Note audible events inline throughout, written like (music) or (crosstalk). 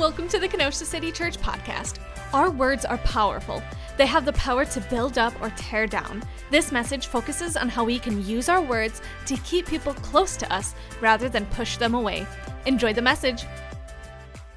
Welcome to the Kenosha City Church podcast. Our words are powerful. They have the power to build up or tear down. This message focuses on how we can use our words to keep people close to us rather than push them away. Enjoy the message.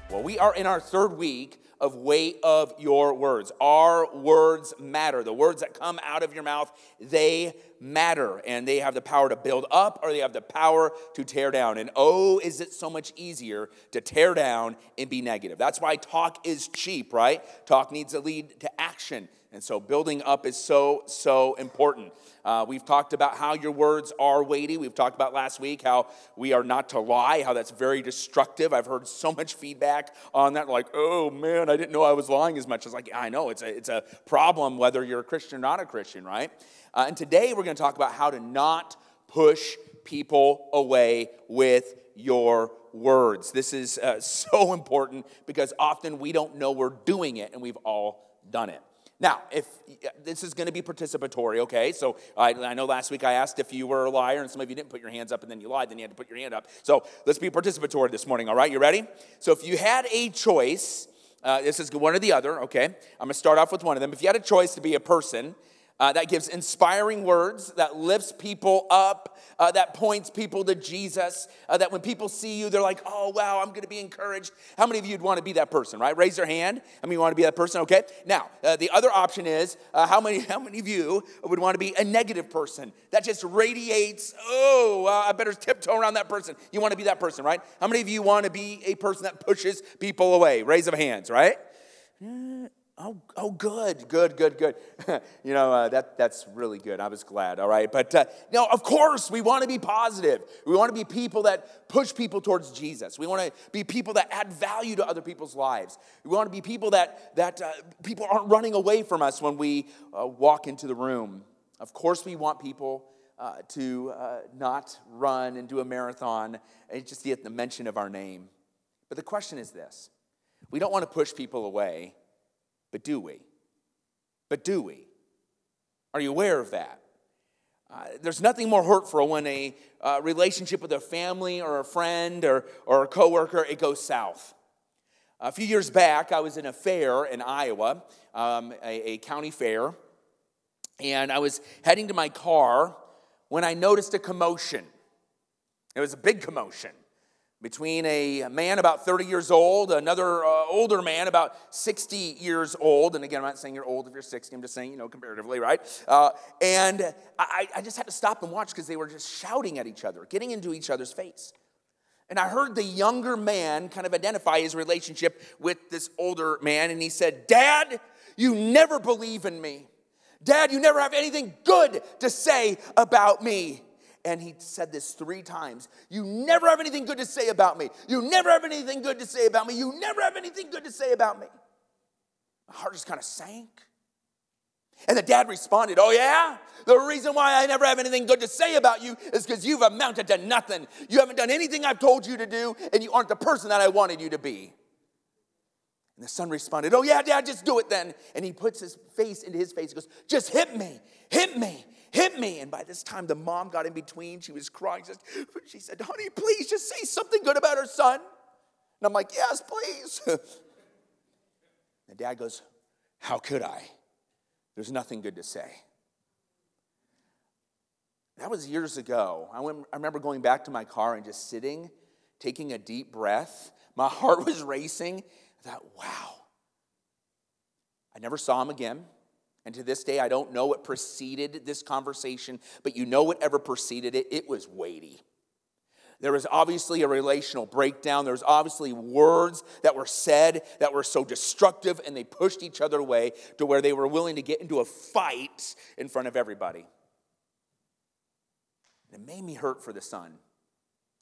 Well, we are in our third week of weight of your words. Our words matter. The words that come out of your mouth, they matter and they have the power to build up or they have the power to tear down. And oh, is it so much easier to tear down and be negative. That's why talk is cheap, right? Talk needs to lead to action. And so building up is so, so important. Uh, we've talked about how your words are weighty. We've talked about last week how we are not to lie, how that's very destructive. I've heard so much feedback on that, like, oh man, I didn't know I was lying as much. As like, I know it's a, it's a problem whether you're a Christian or not a Christian, right? Uh, and today we're going to talk about how to not push people away with your words. This is uh, (laughs) so important because often we don't know we're doing it and we've all done it. Now, if this is going to be participatory, okay? So I, I, know last week I asked if you were a liar, and some of you didn't put your hands up, and then you lied, then you had to put your hand up. So let's be participatory this morning, all right? You ready? So if you had a choice, uh, this is one or the other, okay? I'm going to start off with one of them. If you had a choice to be a person, uh, that gives inspiring words, that lifts people up, uh, that points people to Jesus, uh, that when people see you, they're like, oh, wow, I'm to be encouraged. How many of you would want to be that person, right? Raise your hand. How many you want to be that person? Okay. Now, uh, the other option is uh, how, many, how many of you would want to be a negative person that just radiates, oh, I better tiptoe around that person. You want to be that person, right? How many of you want to be a person that pushes people away? Raise of hands, right? Oh, oh, good, good, good, good. (laughs) you know, uh, that, that's really good. I was glad, all right? But, uh, know, of course, we want to be positive. We want to be people that push people towards Jesus. We want to be people that add value to other people's lives. We want to be people that, that uh, people aren't running away from us when we uh, walk into the room. Of course, we want people uh, to uh, not run and do a marathon and just get the mention of our name. But the question is this we don't want to push people away but do we? But do we? Are you aware of that? Uh, there's nothing more hurtful when a uh, relationship with a family or a friend or, or a coworker it goes south. A few years back, I was in a fair in Iowa, um, a, a county fair, and I was heading to my car when I noticed a commotion. It was a big commotion between a man about 30 years old, another uh, older man about 60 years old. And again, I'm not saying you're old if you're 60, I'm just saying, you know, comparatively, right? Uh, and I, I just had to stop and watch because they were just shouting at each other, getting into each other's face. And I heard the younger man kind of identify his relationship with this older man, and he said, Dad, you never believe in me. Dad, you never have anything good to say about me. And he said this three times. You never have anything good to say about me. You never have anything good to say about me. You never have anything good to say about me. My heart just kind of sank. And the dad responded, Oh, yeah? The reason why I never have anything good to say about you is because you've amounted to nothing. You haven't done anything I've told you to do, and you aren't the person that I wanted you to be. And the son responded, Oh, yeah, dad, just do it then. And he puts his face into his face. He goes, Just hit me, hit me, hit me. And by this time, the mom got in between. She was crying. She said, Honey, please just say something good about her son. And I'm like, Yes, please. (laughs) the dad goes, How could I? There's nothing good to say. That was years ago. I, went, I remember going back to my car and just sitting, taking a deep breath. My (laughs) heart was racing. I thought, wow. I never saw him again. And to this day, I don't know what preceded this conversation, but you know whatever preceded it, it was weighty. There was obviously a relational breakdown. There was obviously words that were said that were so destructive, and they pushed each other away to where they were willing to get into a fight in front of everybody. And it made me hurt for the son.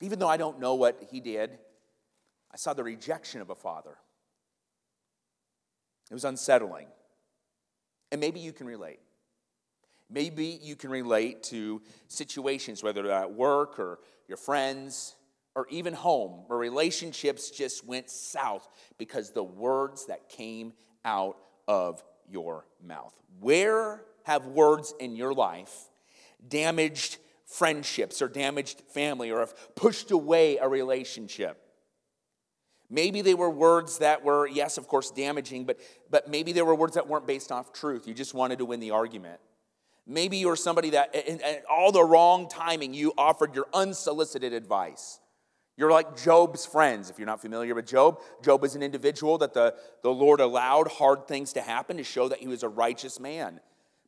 Even though I don't know what he did, I saw the rejection of a father. It was unsettling. And maybe you can relate. Maybe you can relate to situations, whether at work or your friends or even home, where relationships just went south because the words that came out of your mouth. Where have words in your life damaged friendships or damaged family or have pushed away a relationship? Maybe they were words that were, yes, of course, damaging, but, but maybe they were words that weren't based off truth. You just wanted to win the argument. Maybe you're somebody that, in, all the wrong timing, you offered your unsolicited advice. You're like Job's friends, if you're not familiar with Job. Job is an individual that the, the Lord allowed hard things to happen to show that he was a righteous man.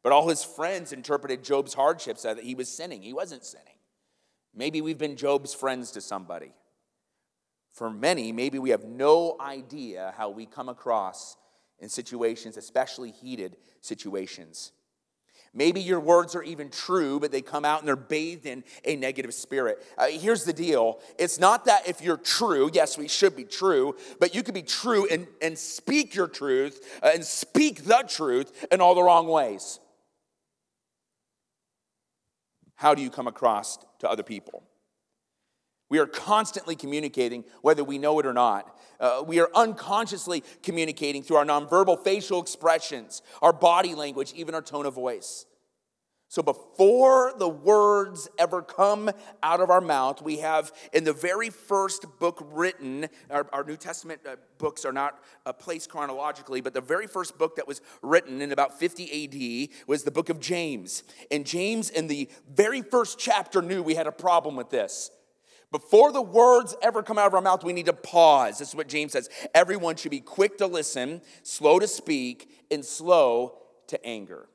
But all his friends interpreted Job's hardships as that he was sinning. He wasn't sinning. Maybe we've been Job's friends to somebody. For many, maybe we have no idea how we come across in situations, especially heated situations. Maybe your words are even true, but they come out and they're bathed in a negative spirit. Uh, here's the deal it's not that if you're true, yes, we should be true, but you could be true and, and speak your truth uh, and speak the truth in all the wrong ways. How do you come across to other people? We are constantly communicating, whether we know it or not. Uh, we are unconsciously communicating through our nonverbal facial expressions, our body language, even our tone of voice. So, before the words ever come out of our mouth, we have in the very first book written, our, our New Testament uh, books are not uh, placed chronologically, but the very first book that was written in about 50 AD was the book of James. And James, in the very first chapter, knew we had a problem with this. Before the words ever come out of our mouth, we need to pause. This is what James says. Everyone should be quick to listen, slow to speak, and slow to anger.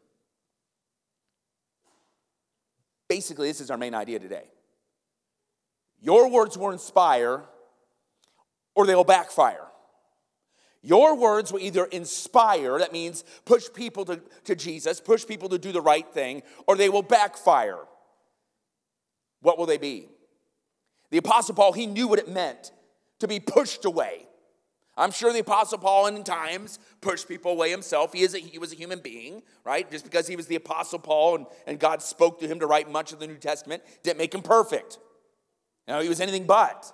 Basically, this is our main idea today. Your words will inspire or they will backfire. Your words will either inspire, that means push people to, to Jesus, push people to do the right thing, or they will backfire. What will they be? The Apostle Paul, he knew what it meant to be pushed away. I'm sure the Apostle Paul, in times, pushed people away himself. He, is a, he was a human being, right? Just because he was the Apostle Paul and, and God spoke to him to write much of the New Testament didn't make him perfect. No, he was anything but.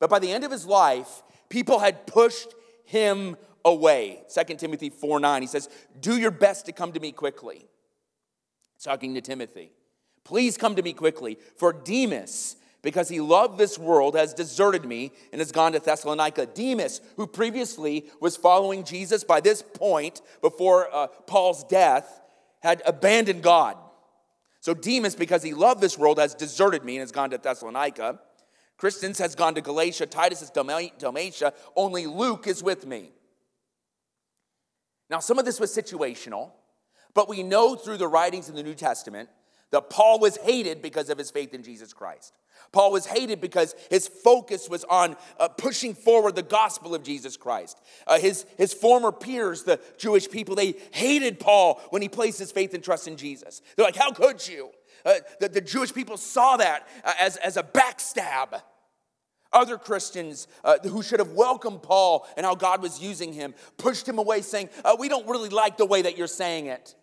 But by the end of his life, people had pushed him away. 2 Timothy 4 9, he says, Do your best to come to me quickly. Talking to Timothy. Please come to me quickly, for Demas because he loved this world, has deserted me and has gone to Thessalonica. Demas, who previously was following Jesus by this point, before uh, Paul's death, had abandoned God. So Demas, because he loved this world, has deserted me and has gone to Thessalonica. Crescens has gone to Galatia. Titus is Dalmatia. Only Luke is with me. Now, some of this was situational, but we know through the writings in the New Testament that Paul was hated because of his faith in Jesus Christ. Paul was hated because his focus was on uh, pushing forward the gospel of Jesus Christ. Uh, his, his former peers, the Jewish people, they hated Paul when he placed his faith and trust in Jesus. They're like, How could you? Uh, the, the, Jewish people saw that uh, as, as a backstab. Other Christians uh, who should have welcomed Paul and how God was using him pushed him away, saying, uh, We don't really like the way that you're saying it.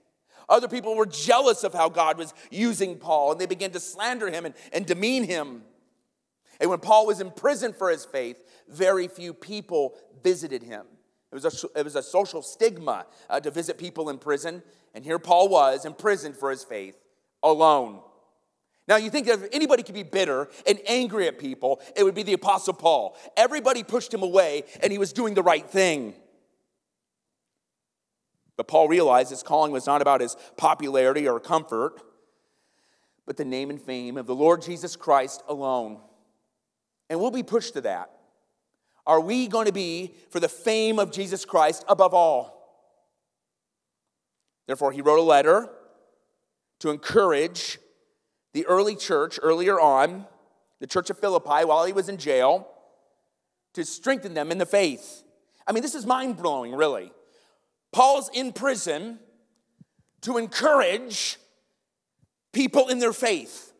Other people were jealous of how God was using Paul, and they began to slander him and, and demean him. And when Paul was in prison for his faith, very few people visited him. It was a, it was a social stigma uh, to visit people in prison. And here Paul was imprisoned for his faith alone. Now, you think if anybody could be bitter and angry at people, it would be the Apostle Paul. Everybody pushed him away, and he was doing the right thing. But Paul realized his calling was not about his popularity or comfort, but the name and fame of the Lord Jesus Christ alone. And we'll be pushed to that. Are we going to be for the fame of Jesus Christ above all? Therefore, he wrote a letter to encourage the early church earlier on, the church of Philippi, while he was in jail, to strengthen them in the faith. I mean, this is mind blowing, really. Paul's in prison to encourage people in their faith.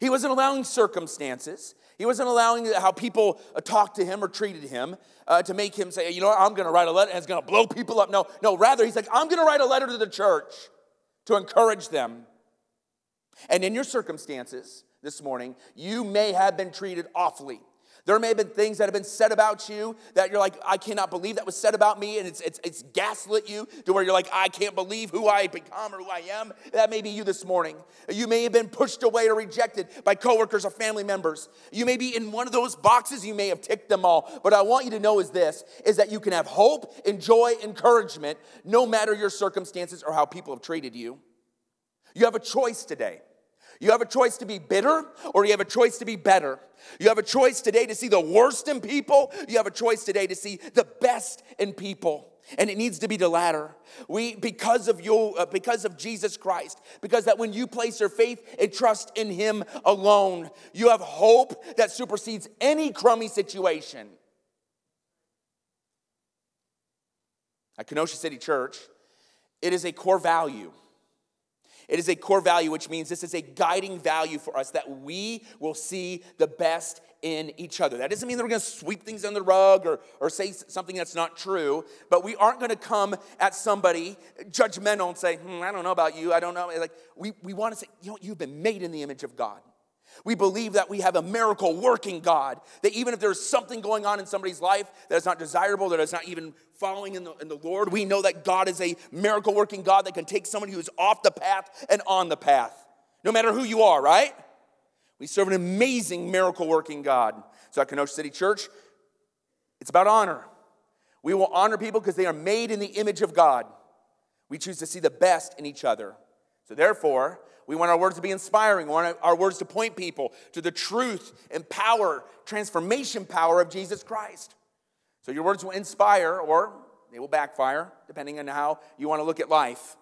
He wasn't allowing circumstances. He wasn't allowing how people uh, talked to him or treated him uh, to make him say, you know what, I'm going to write a letter and it's going to blow people up. No, no, rather, he's like, I'm going to write a letter to the church to encourage them. And in your circumstances this morning, you may have been treated awfully. There may have been things that have been said about you that you're like, I cannot believe that was said about me, and it's, it's, it's gaslit you to where you're like, I can't believe who I become or who I am. That may be you this morning. You may have been pushed away or rejected by coworkers or family members. You may be in one of those boxes, you may have ticked them all. But I want you to know is this is that you can have hope, enjoy, encouragement, no matter your circumstances or how people have treated you. You have a choice today. You have a choice to be bitter or you have a choice to be better. You have a choice today to see the worst in people. You have a choice today to see the best in people. And it needs to be the latter. We, because of you, uh, because of Jesus Christ, because that when you place your faith and trust in Him alone, you have hope that supersedes any crummy situation. At Kenosha City Church, it is a core value it is a core value, which means this is a guiding value for us that we will see the best in each other. That doesn't mean that we're going to sweep things under the rug or, or say something that's not true, but we aren't going to come at somebody judgmental and say, hmm, I don't know about you. I don't know. Like, we, we want to say, you know, you've been made in the image of God. We believe that we have a miracle working God, that even if there's something going on in somebody's life that is not desirable, that is not even following in the, in the Lord, we know that God is a miracle working God that can take somebody who is off the path and on the path, no matter who you are, right? We serve an amazing miracle working God. So at Kenosha City Church, it's about honor. We will honor people because they are made in the image of God. We choose to see the best in each other. So therefore, we want our words to be inspiring. We want our words to point people to the truth and power, transformation power of Jesus Christ. So your words will inspire or they will backfire, depending on how you want to look at life.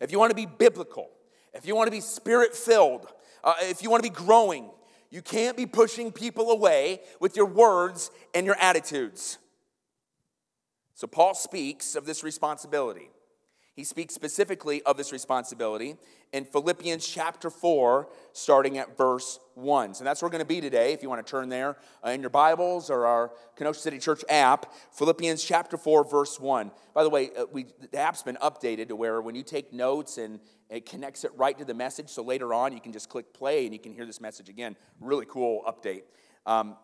If you want to be biblical, if you want to be spirit filled, uh, if you want to be growing, you can't be pushing people away with your words and your attitudes. So Paul speaks of this responsibility. He speaks specifically of this responsibility in Philippians chapter 4, starting at verse 1. So that's where we're going to be today. If you want to turn there uh, in your Bibles or our Kenosha City Church app, Philippians chapter 4, verse 1. By the way, uh, we, the app's been updated to where when you take notes and it connects it right to the message, so later on you can just click play and you can hear this message again. Really cool update. Um,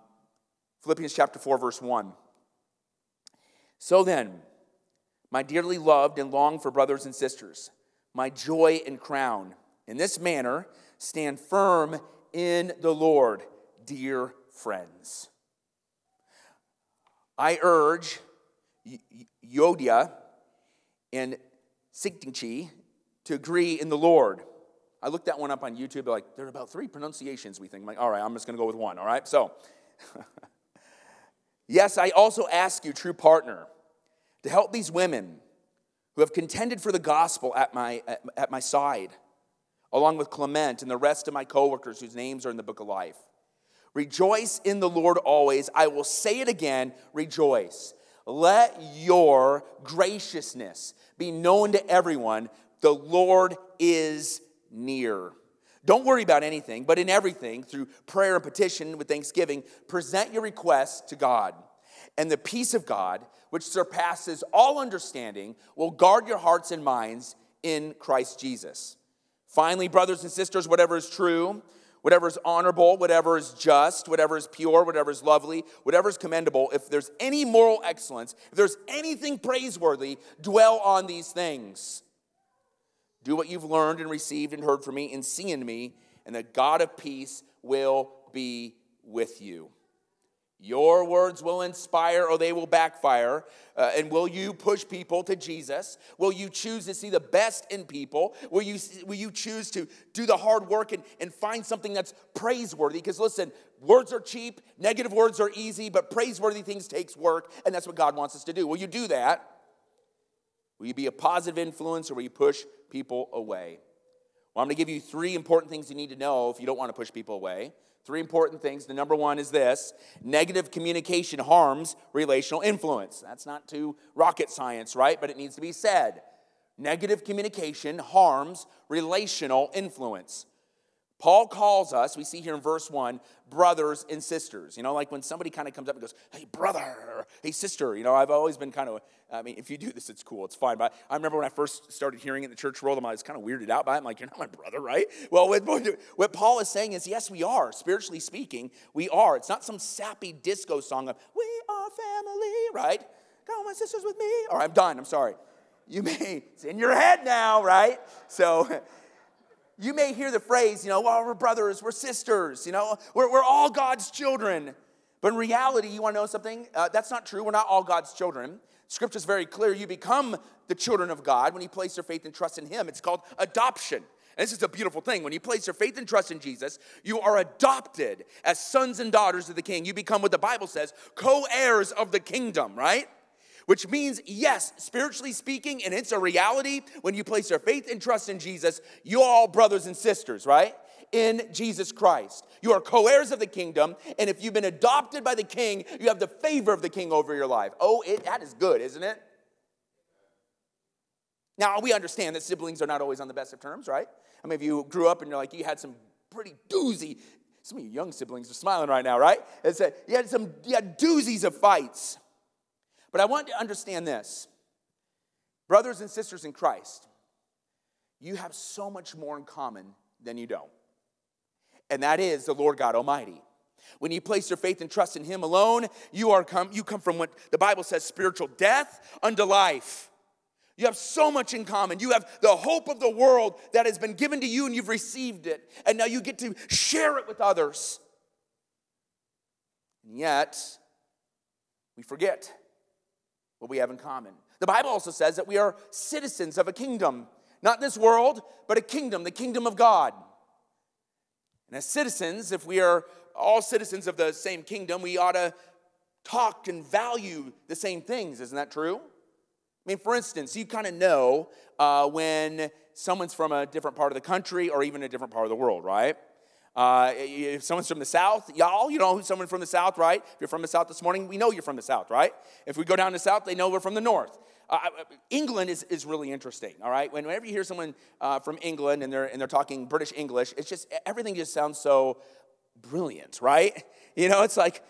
Philippians chapter 4, verse 1. So then, my dearly loved and longed for brothers and sisters, my joy and crown. In this manner, stand firm in the Lord, dear friends. I urge Euodia and Syntyche to agree in the Lord. I looked that one up on YouTube. Like, there are about three pronunciations we think. I'm like, all right, I'm just going to go with one. All right, so. (laughs) yes, I also ask you, true partner to help these women who have contended for the gospel at my, at, at my side, along with Clement and the rest of my coworkers whose names are in the book of life. Rejoice in the Lord always. I will say it again rejoice. Let your graciousness be known to everyone. The Lord is near. Don't worry about anything, but in everything, through prayer and petition with thanksgiving, present your requests to God. And the peace of God, which surpasses all understanding, will guard your hearts and minds in Christ Jesus. Finally, brothers and sisters, whatever is true, whatever is honorable, whatever is just, whatever is pure, whatever is lovely, whatever is commendable, if there's any moral excellence, if there's anything praiseworthy, dwell on these things. Do what you've learned and received and heard from me and seen in me, and the God of peace will be with you. Your words will inspire or they will backfire. Uh, and will you push people to Jesus? Will you choose to see the best in people? Will you, will you choose to do the hard work and, and find something that's praiseworthy? Because listen, words are cheap, negative words are easy, but praiseworthy things takes work, and that's what God wants us to do. Will you do that? Will you be a positive influence or will you push people away? Well, I'm going to give you three important things you need to know if you don't want to push people away. Three important things. The number one is this negative communication harms relational influence. That's not too rocket science, right? But it needs to be said. Negative communication harms relational influence. Paul calls us, we see here in verse 1, brothers and sisters. You know, like when somebody kind of comes up and goes, hey, brother, hey, sister. You know, I've always been kind of, I mean, if you do this, it's cool, it's fine. But I remember when I first started hearing it in the church world, I was kind of weirded out by it. I'm like, you're not my brother, right? Well, what Paul is saying is, yes, we are. Spiritually speaking, we are. It's not some sappy disco song of, we are family, right? Come my sisters with me. Or I'm done, I'm sorry. You may, it's in your head now, right? So, you may hear the phrase, you know, well, we're brothers, we're sisters, you know, we're, we're all God's children. But in reality, you want to know something? Uh, that's not true. We're not all God's children. Scripture is very clear. You become the children of God when you place your faith and trust in Him. It's called adoption. And this is a beautiful thing. When you place your faith and trust in Jesus, you are adopted as sons and daughters of the King. You become what the Bible says co heirs of the kingdom, right? Which means, yes, spiritually speaking, and it's a reality when you place your faith and trust in Jesus, you are all brothers and sisters, right? In Jesus Christ. You are co heirs of the kingdom, and if you've been adopted by the king, you have the favor of the king over your life. Oh, it, that is good, isn't it? Now, we understand that siblings are not always on the best of terms, right? I mean, if you grew up and you're like, you had some pretty doozy, some of you young siblings are smiling right now, right? It's a, you had some you had doozies of fights. But I want to understand this. Brothers and sisters in Christ, you have so much more in common than you don't. And that is the Lord God Almighty. When you place your faith and trust in Him alone, you are come, you come from what the Bible says spiritual death unto life. You have so much in common. You have the hope of the world that has been given to you and you've received it. And now you get to share it with others. And yet, we forget what we have in common. The Bible also says that we are citizens of a kingdom, not this world, but a kingdom, the kingdom of God. And as citizens, if we are all citizens of the same kingdom, we ought to talk and value the same things. Isn't that true? I mean, for instance, you kind of know uh, when someone's from a different part of the country or even a different part of the world, right? Uh, if someone's from the South, y'all, you know someone from the South, right? If you're from the South this morning, we know you're from the South, right? If we go down the South, they know we're from the North. Uh, uh, England is, is really interesting, all right? Whenever you hear someone uh, from England and they're, and they're talking British English, it's just, everything just sounds so brilliant, right? (laughs) You know, it's like,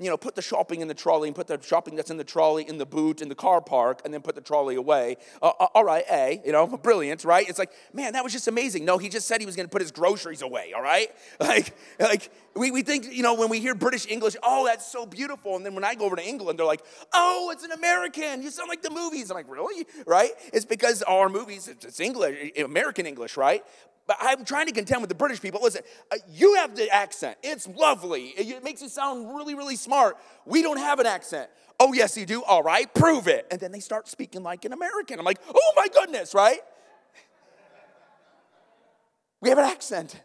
you know, put the shopping in the trolley and put the shopping that's in the trolley in the boot in the car park and then put the trolley away. Uh, uh all right, A, you know, (laughs) brilliant, right? It's like, man, that was just amazing. No, he just said he was going to put his groceries away, all right? (laughs) Like, like we, we think, you know, when we hear British English, oh, that's so beautiful. And then when I go over to England, they're like, oh, it's an American. You sound like the movies. I'm like, really? Right? It's because our movies, it's English, American English, right? But I'm trying to contend with the British people. Listen, uh, you have the accent. It's lovely. It makes you sound really, really smart. We don't have an accent. Oh, yes, you do. All right, prove it. And then they start speaking like an American. I'm like, oh my goodness, right? We have an accent.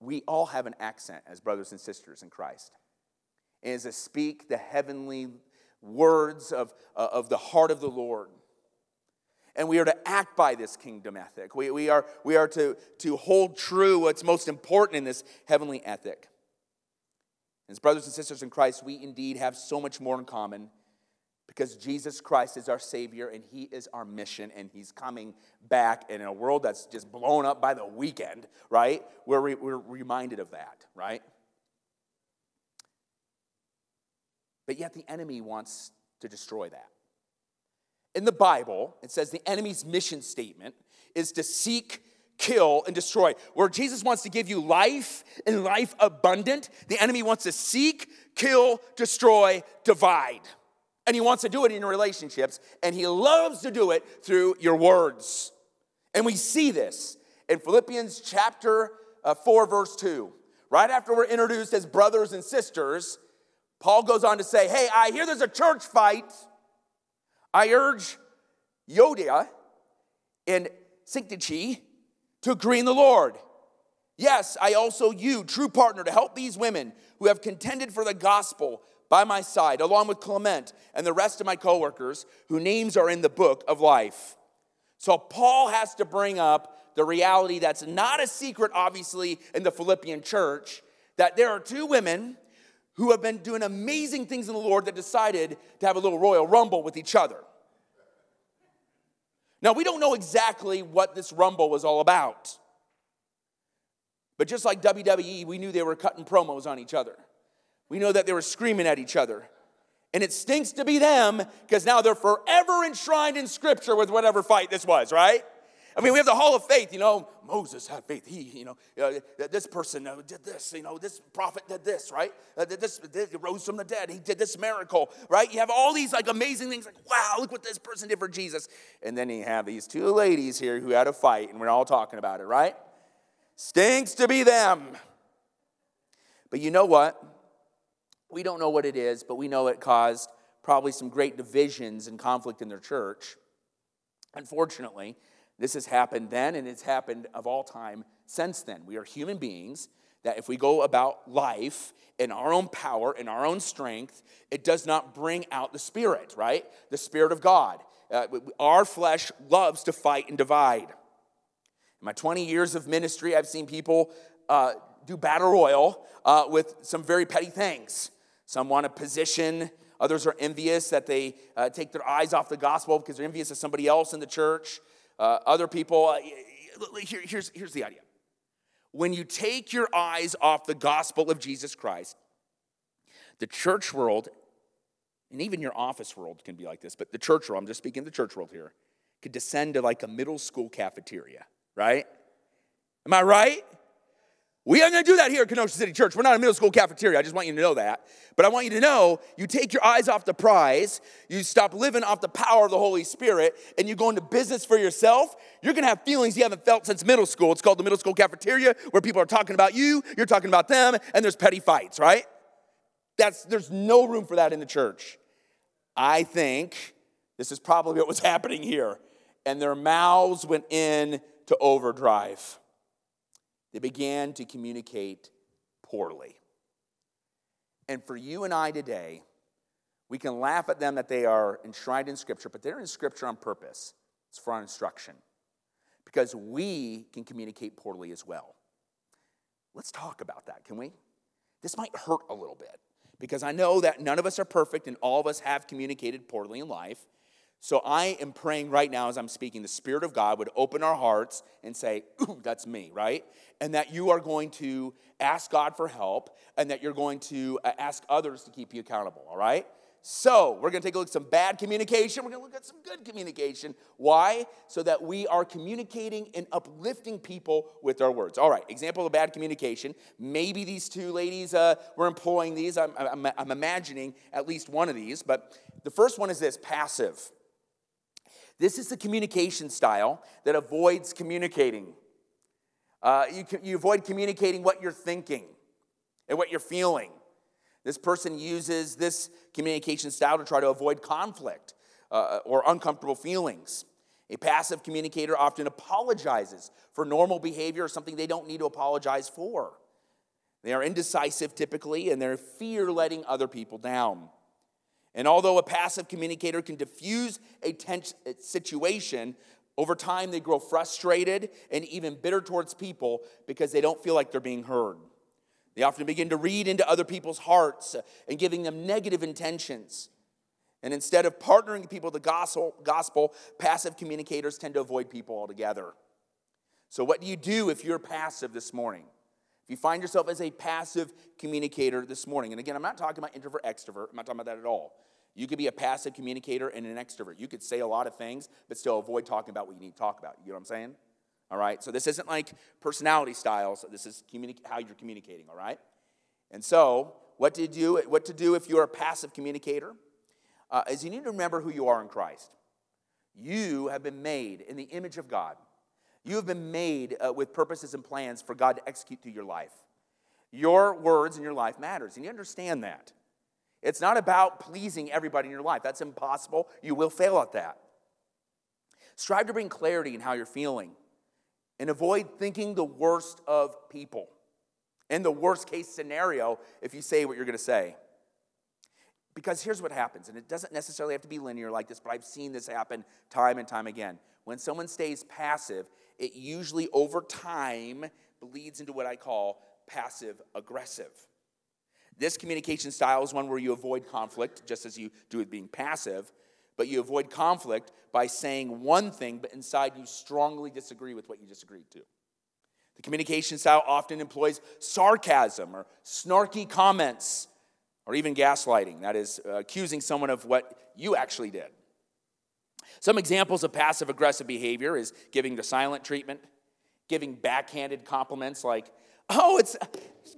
We all have an accent as brothers and sisters in Christ. And as to speak the heavenly words of, uh, of the heart of the Lord and we are to act by this kingdom ethic. We, we are, we are to, to hold true what's most important in this heavenly ethic. As brothers and sisters in Christ, we indeed have so much more in common because Jesus Christ is our Savior and He is our mission, and He's coming back. And in a world that's just blown up by the weekend, right? We're, re- we're reminded of that, right? But yet the enemy wants to destroy that in the Bible, it says the enemy's mission statement is to seek, kill, and destroy. Where Jesus wants to give you life and life abundant, the enemy wants to seek, kill, destroy, divide. And he wants to do it in relationships, and he loves to do it through your words. And we see this in Philippians chapter uh, 4, verse 2. Right after we're introduced as brothers and sisters, Paul goes on to say, Hey, I hear there's a church fight I urge Euodia and Syntyche to agree in the Lord. Yes, I also you, true partner, to help these women who have contended for the gospel by my side, along with Clement and the rest of my coworkers, whose names are in the book of life. So Paul has to bring up the reality that's not a secret, obviously, in the Philippian church, that there are two women who have been doing amazing things in the Lord that decided to have a little royal rumble with each other. Now, we don't know exactly what this rumble was all about. But just like WWE, we knew they were cutting promos on each other. We know that they were screaming at each other. And it stinks to be them because now they're forever enshrined in scripture with whatever fight this was, right? I mean, we have the hall of faith, you know, Moses had faith. He, you know, uh, this person uh, did this, you know, this prophet did this, right? Uh, this, this rose from the dead. He did this miracle, right? You have all these like amazing things like, wow, look what this person did for Jesus. And then you have these two ladies here who had a fight, and we're all talking about it, right? Stinks to be them. But you know what? We don't know what it is, but we know it caused probably some great divisions and conflict in their church. Unfortunately, this has happened then and it's happened of all time since then. We are human beings that if we go about life in our own power, in our own strength, it does not bring out the Spirit, right? The Spirit of God. Uh, our flesh loves to fight and divide. In my 20 years of ministry, I've seen people uh, do battle royal uh, with some very petty things. Some want a position, others are envious that they uh, take their eyes off the gospel because they're envious of somebody else in the church. Uh, other people, uh, here, here's, here's the idea. When you take your eyes off the gospel of Jesus Christ, the church world, and even your office world can be like this, but the church world, I'm just speaking the church world here, could descend to like a middle school cafeteria, right? Am I right? We aren't going to do that here at Kenosha City Church. We're not a middle school cafeteria. I just want you to know that. But I want you to know you take your eyes off the prize, you stop living off the power of the Holy Spirit, and you go into business for yourself. You're going to have feelings you haven't felt since middle school. It's called the middle school cafeteria, where people are talking about you, you're talking about them, and there's petty fights, right? That's, there's no room for that in the church. I think this is probably what was (laughs) happening here. And their mouths went in to overdrive they began to communicate poorly. And for you and I today, we can laugh at them that they are enshrined in Scripture, but they're in Scripture on purpose. It's for our instruction. Because we can communicate poorly as well. Let's talk about that, can we? This might hurt a little bit because I know that none of us are perfect and all of us have communicated poorly in life. So I am praying right now as I'm speaking, the Spirit of God would open our hearts and say, Ooh, that's me, right? And that you are going to ask God for help and that you're going to uh, ask others to keep you accountable, all right? So, we're going to take a look at some bad communication. We're going to look at some good communication. Why? So that we are communicating and uplifting people with our words. All right, example of bad communication. Maybe these two ladies uh, were employing these. I'm, I'm, I'm imagining at least one of these. But the first one is this passive. This is the communication style that avoids communicating. Uh, you, you avoid communicating what you're thinking and what you're feeling. This person uses this communication style to try to avoid conflict uh, or uncomfortable feelings. A passive communicator often apologizes for normal behavior or something they don't need to apologize for. They are indecisive typically, and they fear letting other people down. And although a passive communicator can diffuse a tense situation, over time they grow frustrated and even bitter towards people because they don't feel like they're being heard. They often begin to read into other people's hearts and giving them negative intentions. And instead of partnering people with the gospel, gospel, passive communicators tend to avoid people altogether. So, what do you do if you're passive this morning? If you find yourself as a passive communicator this morning, and again, I'm not talking about introvert, extrovert, I'm not talking about that at all. You could be a passive communicator and an extrovert. You could say a lot of things, but still avoid talking about what you need to talk about. You know what I'm saying? All right? So this isn't like personality styles, this is communi- how you're communicating, all right? And so, what to do, what to do if you're a passive communicator uh, is you need to remember who you are in Christ. You have been made in the image of God. You have been made uh, with purposes and plans for God to execute through your life. Your words and your life matters, and you understand that. It's not about pleasing everybody in your life. That's impossible. You will fail at that. Strive to bring clarity in how you're feeling and avoid thinking the worst of people. In the worst case scenario, if you say what you're going to say. Because here's what happens, and it doesn't necessarily have to be linear like this, but I've seen this happen time and time again. When someone stays passive, it usually over time bleeds into what I call passive aggressive. This communication style is one where you avoid conflict, just as you do with being passive, but you avoid conflict by saying one thing, but inside you strongly disagree with what you disagreed to. The communication style often employs sarcasm or snarky comments or even gaslighting, that is, uh, accusing someone of what you actually did. Some examples of passive aggressive behavior is giving the silent treatment, giving backhanded compliments like, Oh, it's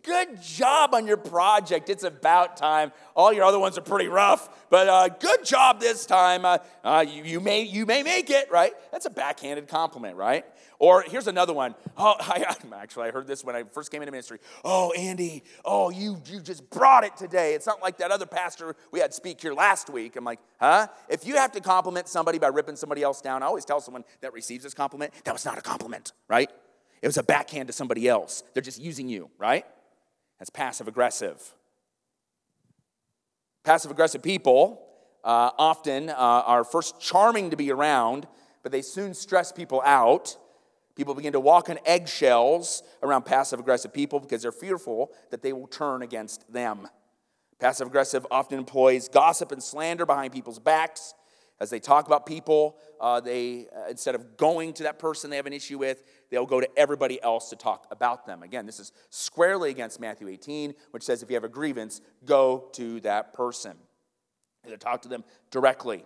good job on your project. It's about time. All your other ones are pretty rough, but uh, good job this time. Uh, uh, you, you, may, you may make it, right? That's a backhanded compliment, right? Or here's another one. Oh, (laughs) I, actually, I heard this when I first came into ministry. Oh, Andy, oh, you, you just brought it today. It's not like that other pastor we had speak here last week. I'm like, huh? If you have to compliment somebody by ripping somebody else down, I always tell someone that receives this compliment, that was not a compliment, right? It was a backhand to somebody else. They're just using you, right? That's passive aggressive. Passive aggressive people uh, often uh, are first charming to be around, but they soon stress people out. People begin to walk on eggshells around passive aggressive people because they're fearful that they will turn against them. Passive aggressive often employs gossip and slander behind people's backs. As they talk about people, uh, they uh, instead of going to that person they have an issue with, they'll go to everybody else to talk about them. Again, this is squarely against Matthew 18, which says if you have a grievance, go to that person. To talk to them directly.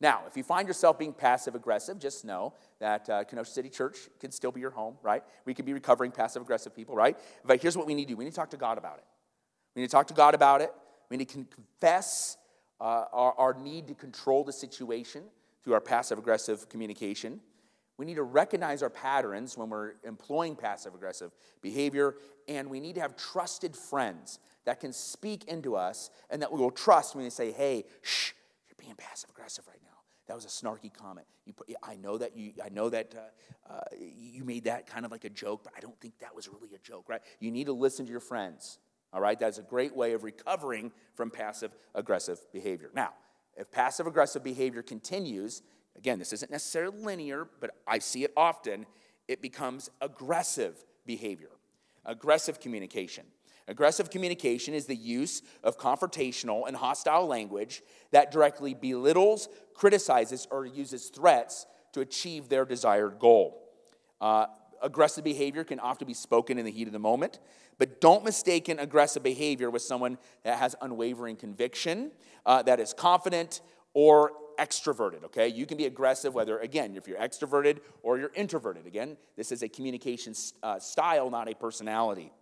Now, if you find yourself being passive aggressive, just know that uh, Kenosha City Church can still be your home, right? We can be recovering passive aggressive people, right? But here's what we need to do we need to talk to God about it. We need to talk to God about it. We need to confess uh, our, our need to control the situation through our passive aggressive communication. We need to recognize our patterns when we're employing passive aggressive behavior, and we need to have trusted friends that can speak into us and that we will trust when they say, hey, shh, you're being passive aggressive right now. That was a snarky comment. Put, I know that you, I know that uh, uh, you made that kind of like a joke, but I don't think that was really a joke, right? You need to listen to your friends. All right, that's a great way of recovering from passive aggressive behavior. Now, if passive aggressive behavior continues, again, this isn't necessarily linear, but I see it often, it becomes aggressive behavior, aggressive communication. Aggressive communication is the use of confrontational and hostile language that directly belittles, criticizes, or uses threats to achieve their desired goal. Uh, aggressive behavior can often be spoken in the heat of the moment, but don't mistake an aggressive behavior with someone that has unwavering conviction, uh, that is confident or extroverted, okay? You can be aggressive whether, again, if you're extroverted or you're introverted. Again, this is a communication uh, style, not a personality.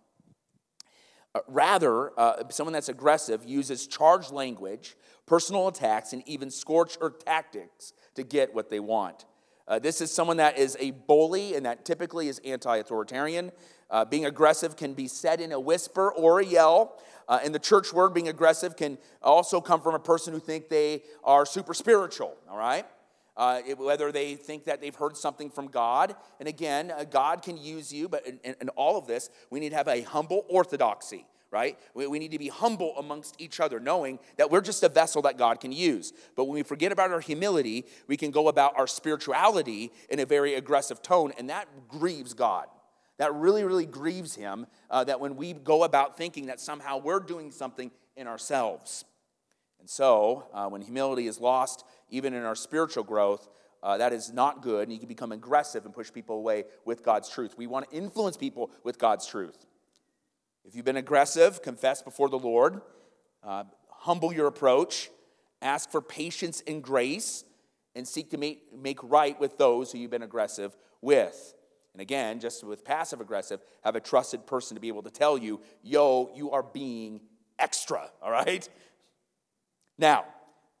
Uh, rather, uh, someone that's aggressive uses charged language, personal attacks, and even scorch or tactics to get what they want. Uh, this is someone that is a bully and that typically is anti authoritarian. Uh, being aggressive can be said in a whisper or a yell. Uh, in the church word, being aggressive can also come from a person who think they are super spiritual, all right? Uh, it, whether they think that they've heard something from God. And again, uh, God can use you, but in, in, in all of this, we need to have a humble orthodoxy right? We, we need to be humble amongst each other, knowing that we're just a vessel that God can use. But when we forget about our humility, we can go about our spirituality in a very aggressive tone, and that grieves God. That really, really grieves Him uh, that when we go about thinking that somehow we're doing something in ourselves. And so, uh, when humility is lost, even in our spiritual growth, uh, that is not good, and you can become aggressive and push people away with God's truth. We want to influence people with God's truth. If you've been aggressive, confess before the Lord, uh, humble your approach, ask for patience and grace, and seek to make, make right with those who you've been aggressive with. And again, just with passive aggressive, have a trusted person to be able to tell you, yo, you are being extra, all right? Now,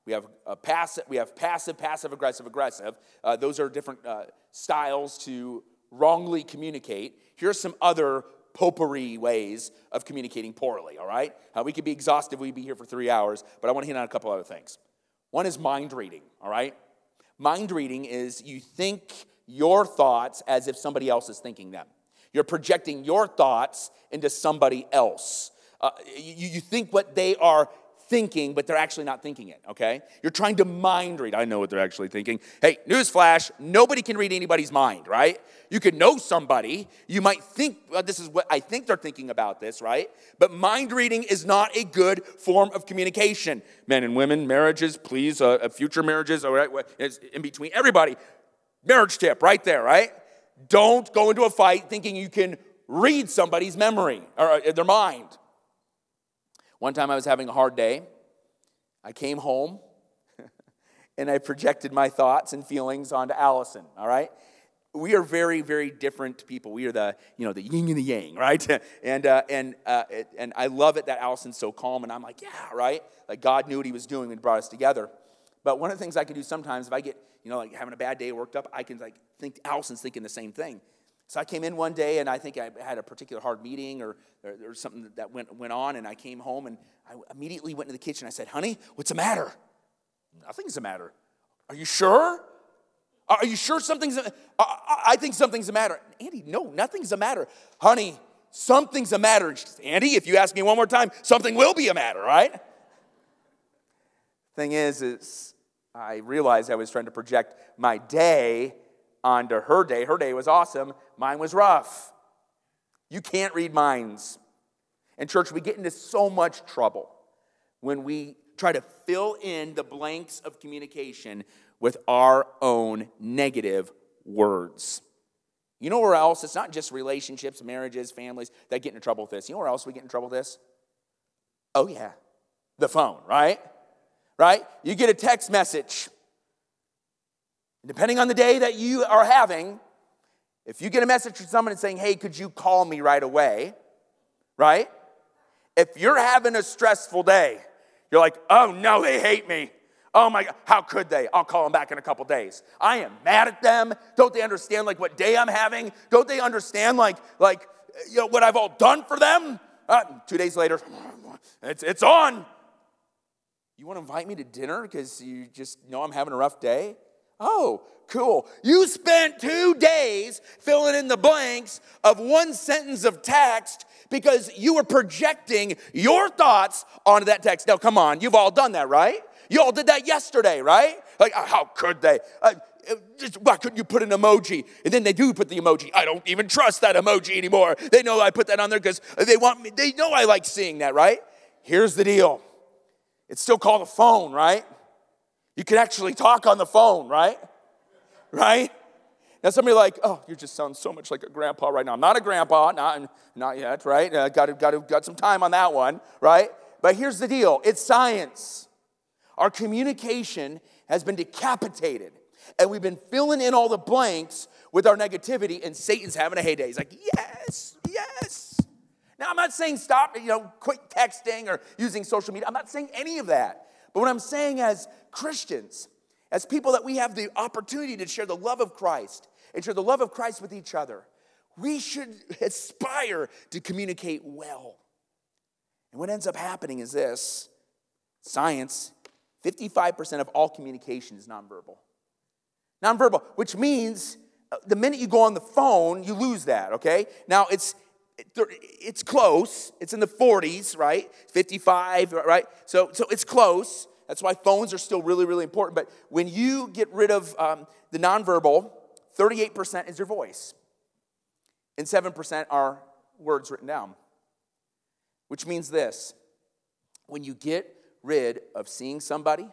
we have a passive, we have passive, passive, aggressive, aggressive. Uh, those are different uh, styles to wrongly communicate. Here's some other potpourri ways of communicating poorly, all right? Uh, we could be exhaustive, we'd be here for three hours, but I want to hit on a couple other things. One is mind reading, all right? Mind reading is you think your thoughts as if somebody else is thinking them. You're projecting your thoughts into somebody else. Uh, you, you think what they are thinking, but they're actually not thinking it, okay? You're trying to mind read. I know what they're actually thinking. Hey, newsflash, nobody can read anybody's mind, right? You could know somebody. You might think, well, this is what I think they're thinking about this, right? But mind reading is not a good form of communication. Men and women, marriages, please, uh, uh future marriages, all right, in between everybody. Marriage tip right there, right? don't go into a fight thinking you can read somebody's memory or uh, their mind. One time I was having a hard day. I came home (laughs) and I projected my thoughts and feelings onto Allison, all right? We are very, very different people. We are the, you know, the yin and the yang, right? (laughs) and, uh, and, uh, and I love it that Allison's so calm, and I'm like, yeah, right? Like God knew what he was doing when he brought us together. But one of the things I can do sometimes, if I get, you know, like having a bad day, worked up, I can like think Allison's thinking the same thing. So I came in one day and I think I had a particular hard meeting or, or, something that went, went on, and I came home and I immediately went into the kitchen. I said, honey, what's the matter? Nothing's the matter. Are you sure? Are you sure something's, I think something's the matter. Andy, no, nothing's the matter. Honey, something's the matter. Says, Andy, if you ask me one more time, something will be a matter, right? Thing is, is I realized I was trying to project my day onto her day. Her day was awesome, mine was rough. You can't read minds. And, church, we get into so much trouble when we try to fill in the blanks of communication with our own negative words. You know where else? It's not just relationships, marriages, families that get into trouble with this. You know where else we get in trouble with this? Oh, yeah, the phone, right? Right? You get a text message. Depending on the day that you are having, if you get a message from someone saying, hey, could you call me right away? Right? If you're having a stressful day, you're like, oh no, they hate me. Oh my God, how could they? I'll call them back in a couple days. I am mad at them. Don't they understand like what day I'm having? Don't they understand like like you know what I've all done for them? Uh, two days later, (laughs) it's it's on. You want to invite me to dinner because you just know I'm having a rough day? Oh, cool. You spent two days filling in the blanks of one sentence of text because you were projecting your thoughts onto that text. Now, come on, you've all done that, right? You all did that yesterday, right? Like, uh, how could they? Uh, uh, just, why couldn't you put an emoji? And then they do put the emoji. I don't even trust that emoji anymore. They know I put that on there because they want me, they know I like seeing that, right? Here's the deal it's still called a phone, right? You can actually talk on the phone, right? Right? Now, somebody like, oh, you just sound so much like a grandpa right now. I'm not a grandpa, not, not yet, right? Uh, got, got, got some time on that one, right? But here's the deal it's science. Our communication has been decapitated, and we've been filling in all the blanks with our negativity, and Satan's having a heyday. He's like, yes, yes. Now, I'm not saying stop, you know, quit texting or using social media. I'm not saying any of that. But what I'm saying as Christians, as people that we have the opportunity to share the love of Christ and share the love of Christ with each other, we should (laughs) aspire to communicate well. And what ends up happening is this science 55% of all communication is nonverbal. Nonverbal, which means uh, the minute you go on the phone, you lose that, okay? Now it's it's close. It's in the 40s, right? 55, right? So so it's close. That's why phones are still really, really important. But when you get rid of um, the nonverbal, 38% is your voice, and 7% are words written down. Which means this when you get rid of seeing somebody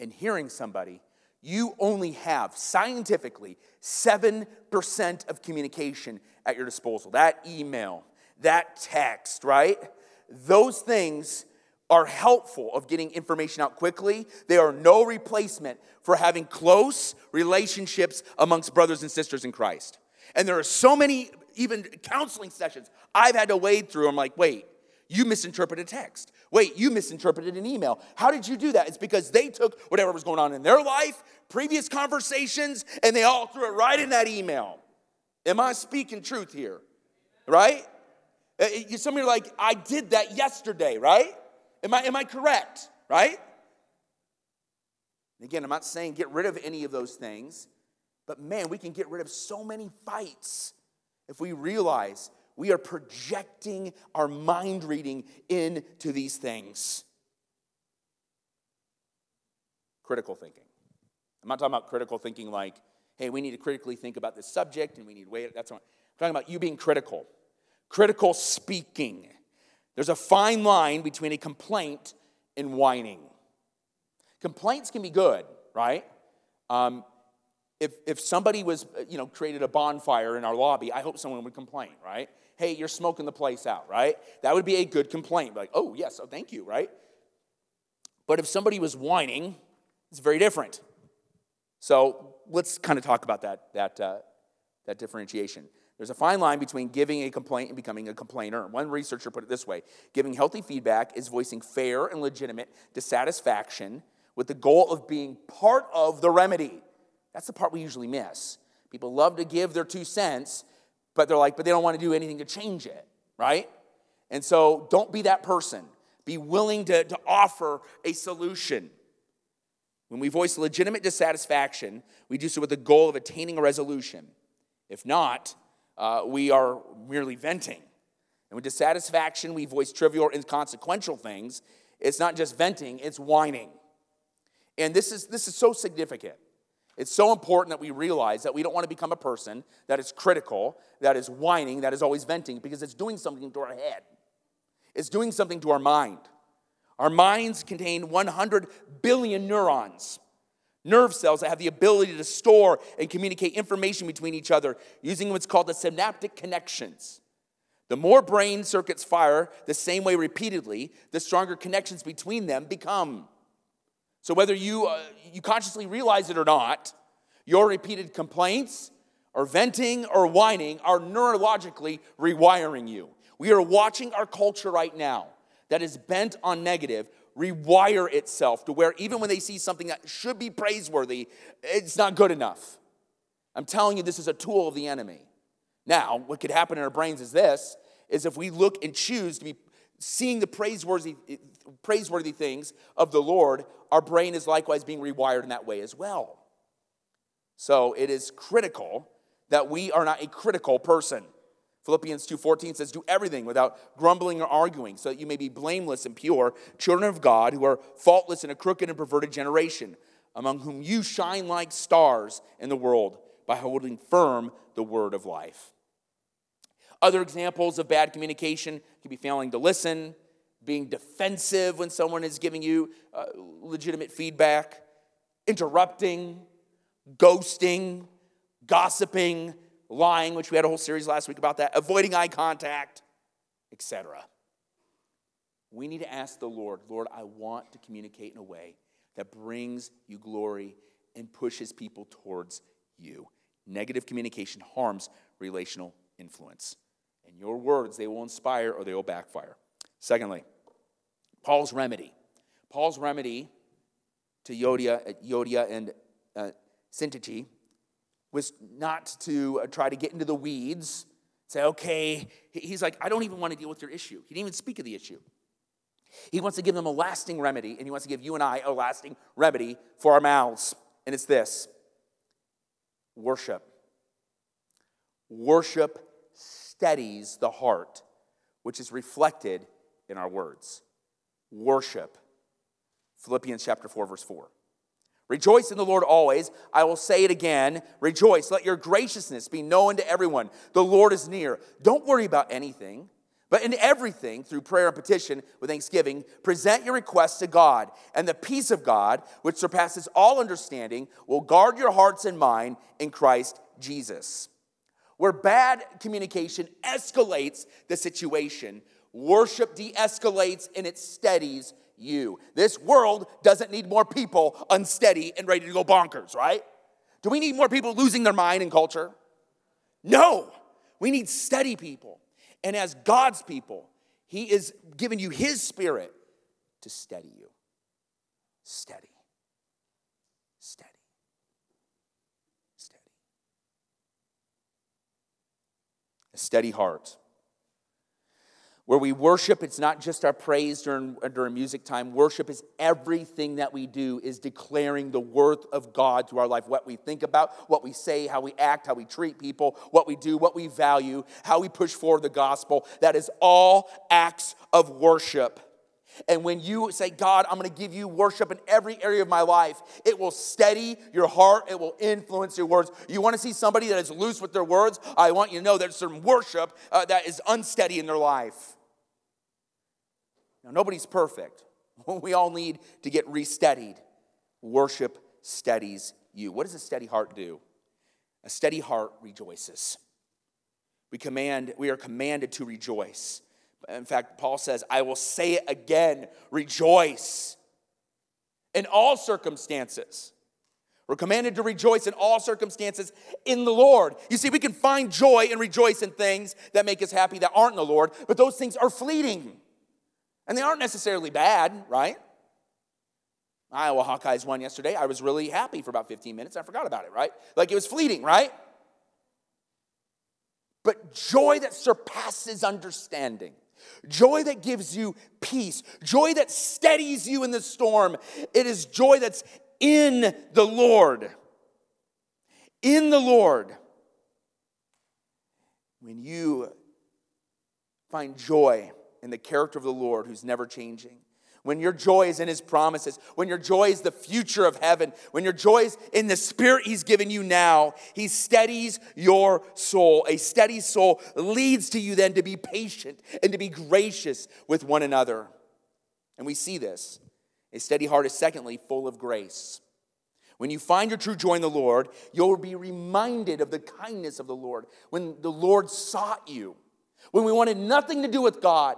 and hearing somebody, you only have scientifically 7% of communication at your disposal. That email, that text, right? Those things are helpful of getting information out quickly. They are no replacement for having close relationships amongst brothers and sisters in Christ. And there are so many, even counseling sessions I've had to wade through. I'm like, wait, you misinterpreted text. Wait, you misinterpreted an email. How did you do that? It's because they took whatever was going on in their life, previous conversations, and they all threw it right in that email. Am I speaking truth here? Right? Uh, some of you are like, I did that yesterday, right? Am I, am I correct? Right? Again, I'm not saying get rid of any of those things, but man, we can get rid of so many fights if we realize we are projecting our mind reading into these things. Critical thinking. I'm not talking about critical thinking like, hey, we need to critically think about this subject and we need to wait. That's what I'm talking about you being critical. Critical speaking. There's a fine line between a complaint and whining. Complaints can be good, right? Um, if, if somebody was, you know, created a bonfire in our lobby, I hope someone would complain, right? Hey, you're smoking the place out, right? That would be a good complaint. Like, oh, yes, oh, thank you, right? But if somebody was whining, it's very different. So let's kind of talk about that, that, uh, that differentiation. There's a fine line between giving a complaint and becoming a complainer. One researcher put it this way giving healthy feedback is voicing fair and legitimate dissatisfaction with the goal of being part of the remedy. That's the part we usually miss. People love to give their two cents, but they're like, but they don't want to do anything to change it, right? And so don't be that person. Be willing to, to offer a solution. When we voice legitimate dissatisfaction, we do so with the goal of attaining a resolution. If not, uh, we are merely venting. And with dissatisfaction, we voice trivial or inconsequential things. It's not just venting, it's whining. And this is, this is so significant. It's so important that we realize that we don't want to become a person that is critical, that is whining, that is always venting, because it's doing something to our head. It's doing something to our mind. Our minds contain 100 billion neurons, nerve cells that have the ability to store and communicate information between each other using what's called the synaptic connections. The more brain circuits fire the same way repeatedly, the stronger connections between them become. So, whether you, uh, you consciously realize it or not, your repeated complaints or venting or whining are neurologically rewiring you. We are watching our culture right now that is bent on negative rewire itself to where even when they see something that should be praiseworthy, it's not good enough. I'm telling you, this is a tool of the enemy. Now, what could happen in our brains is this is if we look and choose to be seeing the praiseworthy, praiseworthy things of the Lord, our brain is likewise being rewired in that way as well. So it is critical that we are not a critical person. Philippians 2:14 says do everything without grumbling or arguing so that you may be blameless and pure children of God who are faultless in a crooked and perverted generation among whom you shine like stars in the world by holding firm the word of life. Other examples of bad communication can be failing to listen, being defensive when someone is giving you uh, legitimate feedback, interrupting, ghosting, gossiping, lying, which we had a whole series last week about that, avoiding eye contact, etc. We need to ask the Lord, Lord, I want to communicate in a way that brings you glory and pushes people towards you. Negative communication harms relational influence. And your words, they will inspire or they will backfire. Secondly, Paul's remedy. Paul's remedy to Euodia, Euodia and uh, Syntyche was not to uh, try to get into the weeds, say, okay, he's like, I don't even want to deal with your issue. He didn't even speak of the issue. He wants to give them a lasting remedy, and he wants to give you and I a lasting remedy for our mouths. And it's this worship. Worship steadies the heart, which is reflected in our words. Worship. Philippians chapter 4, verse 4. Rejoice in the Lord always. I will say it again. Rejoice. Let your graciousness be known to everyone. The Lord is near. Don't worry about anything, but in everything, through prayer and petition with thanksgiving, present your requests to God. And the peace of God, which surpasses all understanding, will guard your hearts and mind in Christ Jesus. Where bad communication escalates the situation, worship de escalates and it steadies you. This world doesn't need more people unsteady and ready to go bonkers, right? Do we need more people losing their mind in culture? No. We need steady people. And as God's people, He is giving you His Spirit to steady you. Steady. Steady. Steady. A steady heart where we worship, it's not just our praise during, during music time. Worship is everything that we do, is declaring the worth of God to our life. What we think about, what we say, how we act, how we treat people, what we do, what we value, how we push forward the gospel. That is all acts of worship. And when you say, God, I'm going to give you worship in every area of my life, it will steady your heart. It will influence your words. You want to see somebody that is loose with their words? I want you to know there's some worship uh, that is unsteady in their life. Now, nobody's perfect. (laughs) We all need to get resteadied. Worship steadies you. What does a steady heart do? A steady heart rejoices. We command, we are commanded to rejoice. In fact, Paul says, I will say it again, rejoice in all circumstances. We're commanded to rejoice in all circumstances in the Lord. You see, we can find joy and rejoice in things that make us happy that aren't in the Lord, but those things are fleeting. And they aren't necessarily bad, right? Iowa Hawkeyes won yesterday. I was really happy for about 15 minutes. I forgot about it, right? Like it was fleeting, right? But joy that surpasses understanding, joy that gives you peace, joy that steadies you in the storm, it is joy that's in the Lord. In the Lord. When you find joy in the character of the Lord who's never changing, when your joy is in his promises, when your joy is the future of heaven, when your joy is in the spirit he's given you now, he steadies your soul. A steady soul leads to you then to be patient and to be gracious with one another. And we see this a steady heart is, secondly, full of grace. When you find your true joy in the Lord, you'll be reminded of the kindness of the Lord. When the Lord sought you, when we wanted nothing to do with God,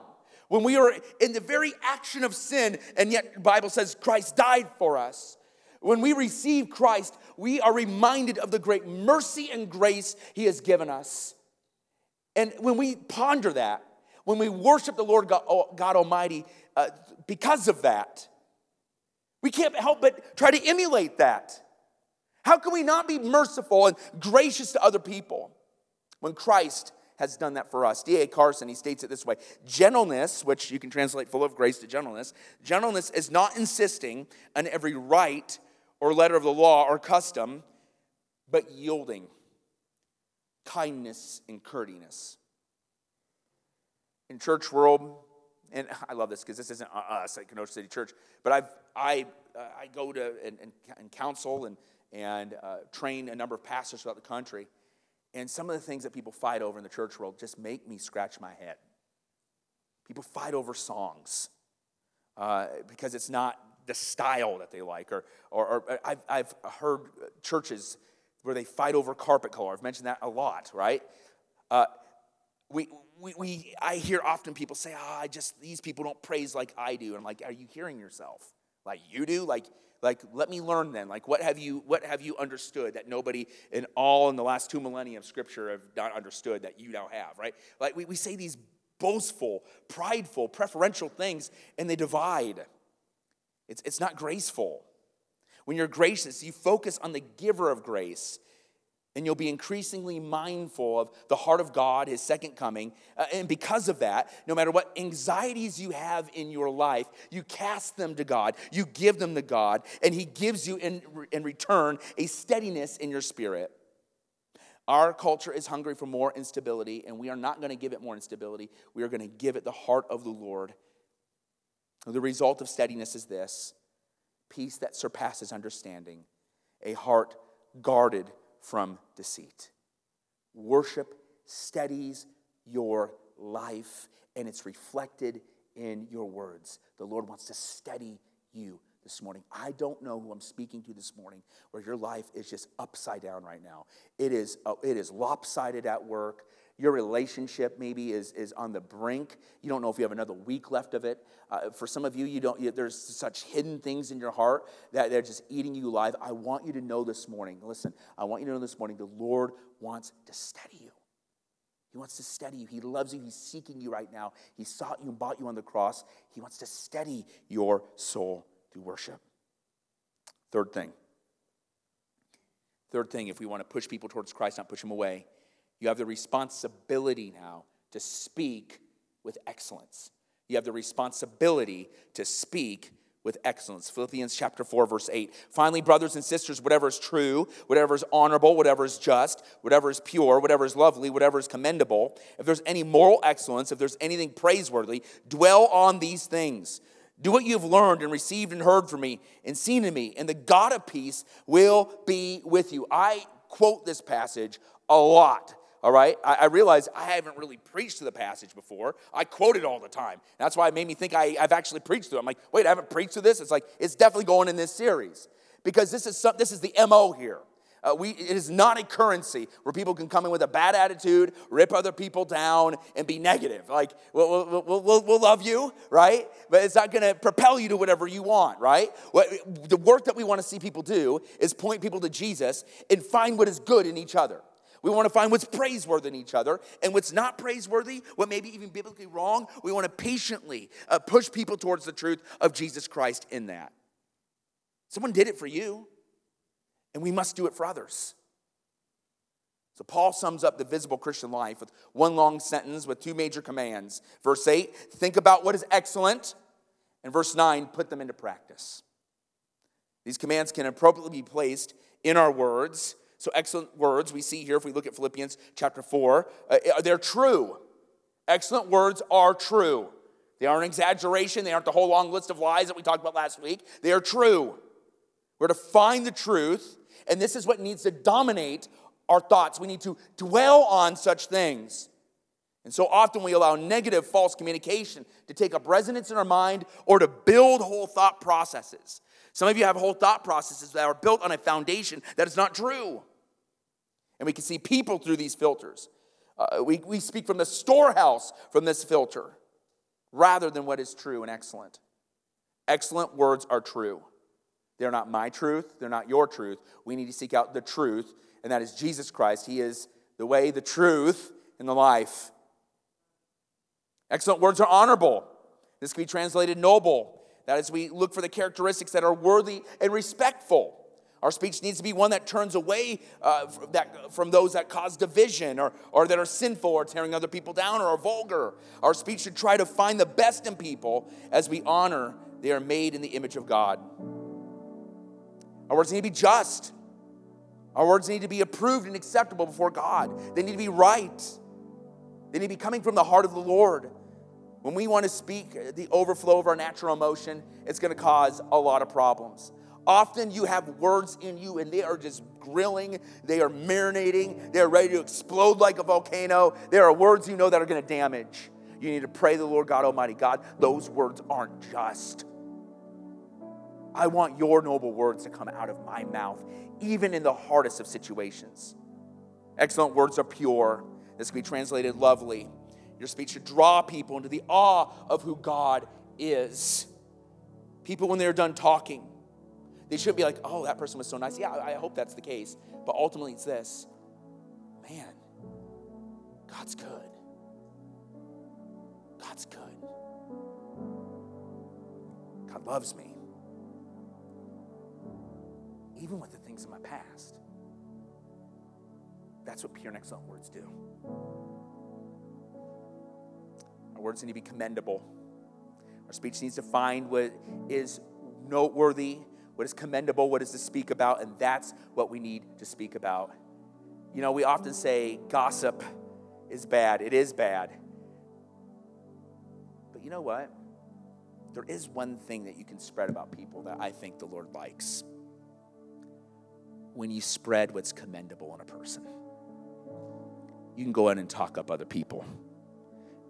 when we are in the very action of sin, and yet the Bible says Christ died for us. When we receive Christ, we are reminded of the great mercy and grace He has given us. And when we ponder that, when we worship the Lord God, God Almighty uh, because of that, we can't help but try to emulate that. How can we not be merciful and gracious to other people when Christ has done that for us? D.A. Carson, he states it this way Gentleness, which you can translate full of grace to gentleness, gentleness is not insisting on every right or letter of the law or custom, but yielding kindness and courteousness. In church world, and I love this because this isn't us at Kenosha City Church, but I've, I, uh, I go to and, and, and counsel and, and uh, train a number of pastors throughout the country. And some of the things that people fight over in the church world just make me scratch my head. People fight over songs uh, because it's not the style that they like. Or, or, or I've, I've heard churches where they fight over carpet color. I've mentioned that a lot, right? Uh, we, we, we, I hear often people say, oh, I just, these people don't praise like I do. And I'm like, are you hearing yourself? Like you do? Like, like let me learn then. Like what have you, what have you understood that nobody in all in the last two millennia of scripture have not understood that you now have, right? Like we, we say these boastful, prideful, preferential things and they divide. It's, it's not graceful. When you're gracious, you focus on the giver of grace and you'll be increasingly mindful of the heart of God, His second coming. Uh, and because of that, no matter what anxieties you have in your life, you cast them to God, you give them to God, and He gives you in, in return a steadiness in your spirit. Our culture is hungry for more instability, and we are not going to give it more instability. We are going to give it the heart of the Lord. The result of steadiness is this peace that surpasses understanding, a heart guarded from deceit. Worship steadies your life, and it's reflected in your words. The Lord wants to steady you this morning. I don't know who I'm speaking to this morning where your life is just upside down right now. It is, uh, it is lopsided at work. Your relationship maybe is, is on the brink. You don't know if you have another week left of it. Uh, for some of you, you don't. You, there's such hidden things in your heart that they're just eating you alive. I want you to know this morning. Listen, I want you to know this morning. The Lord wants to steady you. He wants to steady you. He loves you. He's seeking you right now. He sought you and bought you on the cross. He wants to steady your soul through worship. Third thing. Third thing, if we want to push people towards Christ, not push them away, you have the responsibility now to speak with excellence. You have the responsibility to speak with excellence. Philippians chapter 4, verse 8. Finally, brothers and sisters, whatever is true, whatever is honorable, whatever is just, whatever is pure, whatever is lovely, whatever is commendable, if there's any moral excellence, if there's anything praiseworthy, dwell on these things. Do what you have learned and received and heard from me and seen in me, and the God of peace will be with you. I quote this passage a lot all right? I, I realize I haven't really preached to the passage before. I quote it all the time. That's why it made me think I, have actually preached to it. I'm like, wait, I haven't preached to this? It's like, it's definitely going in this series because this is, some, this is the MO here. Uh, we, it is not a currency where people can come in with a bad attitude, rip other people down, and be negative. Like, we'll, we'll, we'll, we'll love you, right? But it's not going to propel you to whatever you want, right? What, the work that we want to see people do is point people to Jesus and find what is good in each other. We want to find what's praiseworthy in each other and what's not praiseworthy, what may be even biblically wrong. We want to patiently uh, push people towards the truth of Jesus Christ in that. Someone did it for you and we must do it for others. So, Paul sums up the visible Christian life with one long sentence with two major commands. Verse 8, think about what is excellent. And verse 9, put them into practice. These commands can appropriately be placed in our words. So, excellent words we see here if we look at Philippians chapter 4, uh, they're true. Excellent words are true. They aren't an exaggeration, they aren't the whole long list of lies that we talked about last week. They are true. We're to find the truth and this is what needs to dominate our thoughts. We need to dwell on such things. And so often we allow negative, false communication to take up resonance in our mind or to build whole thought processes. Some of you have whole thought processes that are built on a foundation that is not true. And we can see people through these filters. Uh, we, we speak from the storehouse from this filter rather than what is true and excellent. Excellent words are true. They're not my truth, they're not your truth. We need to seek out the truth, and that is Jesus Christ. He is the way, the truth, and the life. Excellent words are honorable. This can be translated noble. That is, we look for the characteristics that are worthy and respectful. Our speech needs to be one that turns away uh, that, from those that cause division or, or that are sinful or tearing other people down or are vulgar. Our speech should try to find the best in people as we honor they are made in the image of God. Our words need to be just. Our words need to be approved and acceptable before God. They need to be right. They need to be coming from the heart of the Lord. When we want to speak the overflow of our natural emotion, it's going to cause a lot of problems. Often you have words in you and they are just grilling, they are marinating, they are ready to explode like a volcano. There are words you know that are going to damage. You need to pray the Lord God Almighty. God, those words aren't just. I want your noble words to come out of my mouth, even in the hardest of situations. Excellent words are pure. This can be translated lovely. Your speech should draw people into the awe of who God is. People, when they're done talking, they shouldn't be like, oh, that person was so nice. Yeah, I hope that's the case. But ultimately, it's this man, God's good. God's good. God loves me even with the things in my past. That's what pure and excellent words do. Our words need to be commendable. Our speech needs to find what is noteworthy, what is commendable, what is to speak about, and that's what we need to speak about. You know, we often say gossip is bad. It is bad. But you know what? There is one thing that you can spread about people that I think the Lord likes when you spread what's commendable in a person. You can go in and talk up other people.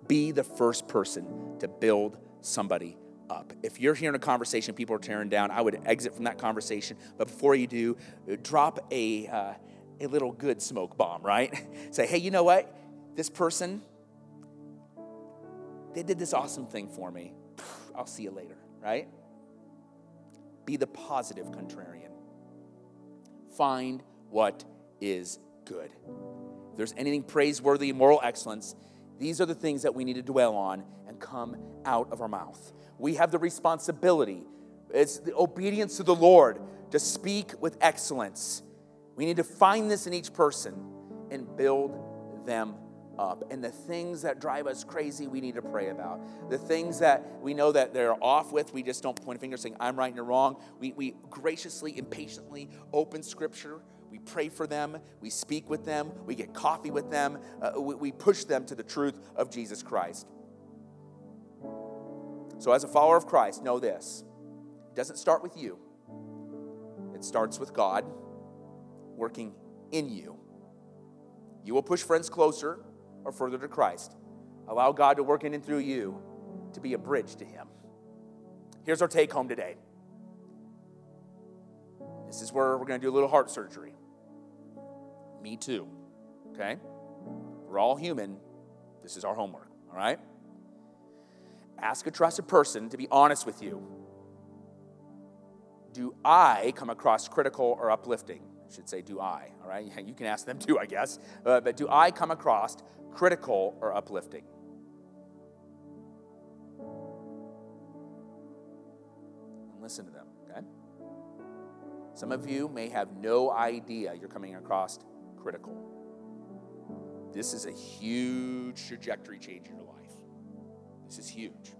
Be the first person to build somebody up. If you're hearing a conversation people are tearing down, I would exit from that conversation. But before you do, drop a, uh, a little good smoke bomb, right? (laughs) Say, hey, you know what? This person, they did this awesome thing for me. I'll see you later, right? Be the positive contrarian find what is good. If there's anything praiseworthy, moral excellence, these are the things that we need to dwell on and come out of our mouth. We have the responsibility, it's the obedience to the Lord to speak with excellence. We need to find this in each person and build them up. And the things that drive us crazy, we need to pray about. The things that we know that they're off with, we just don't point a finger saying, I'm right and you're wrong. We, we graciously and patiently open scripture. We pray for them. We speak with them. We get coffee with them. Uh, we, we push them to the truth of Jesus Christ. So, as a follower of Christ, know this it doesn't start with you, it starts with God working in you. You will push friends closer or further to Christ. Allow God to work in and through you to be a bridge to Him. Here's our take home today. This is where we're going to do a little heart surgery. Me too. Okay? We're all human. This is our homework, all right? Ask a trusted person to be honest with you. Do I come across critical or uplifting? I should say, do I, all right? (laughs) You can ask them too, I guess. Uh, but do I come across critical or uplifting? Listen to them, okay? Some of you may have no idea you're coming across critical. This is a huge trajectory change in your life. This is huge.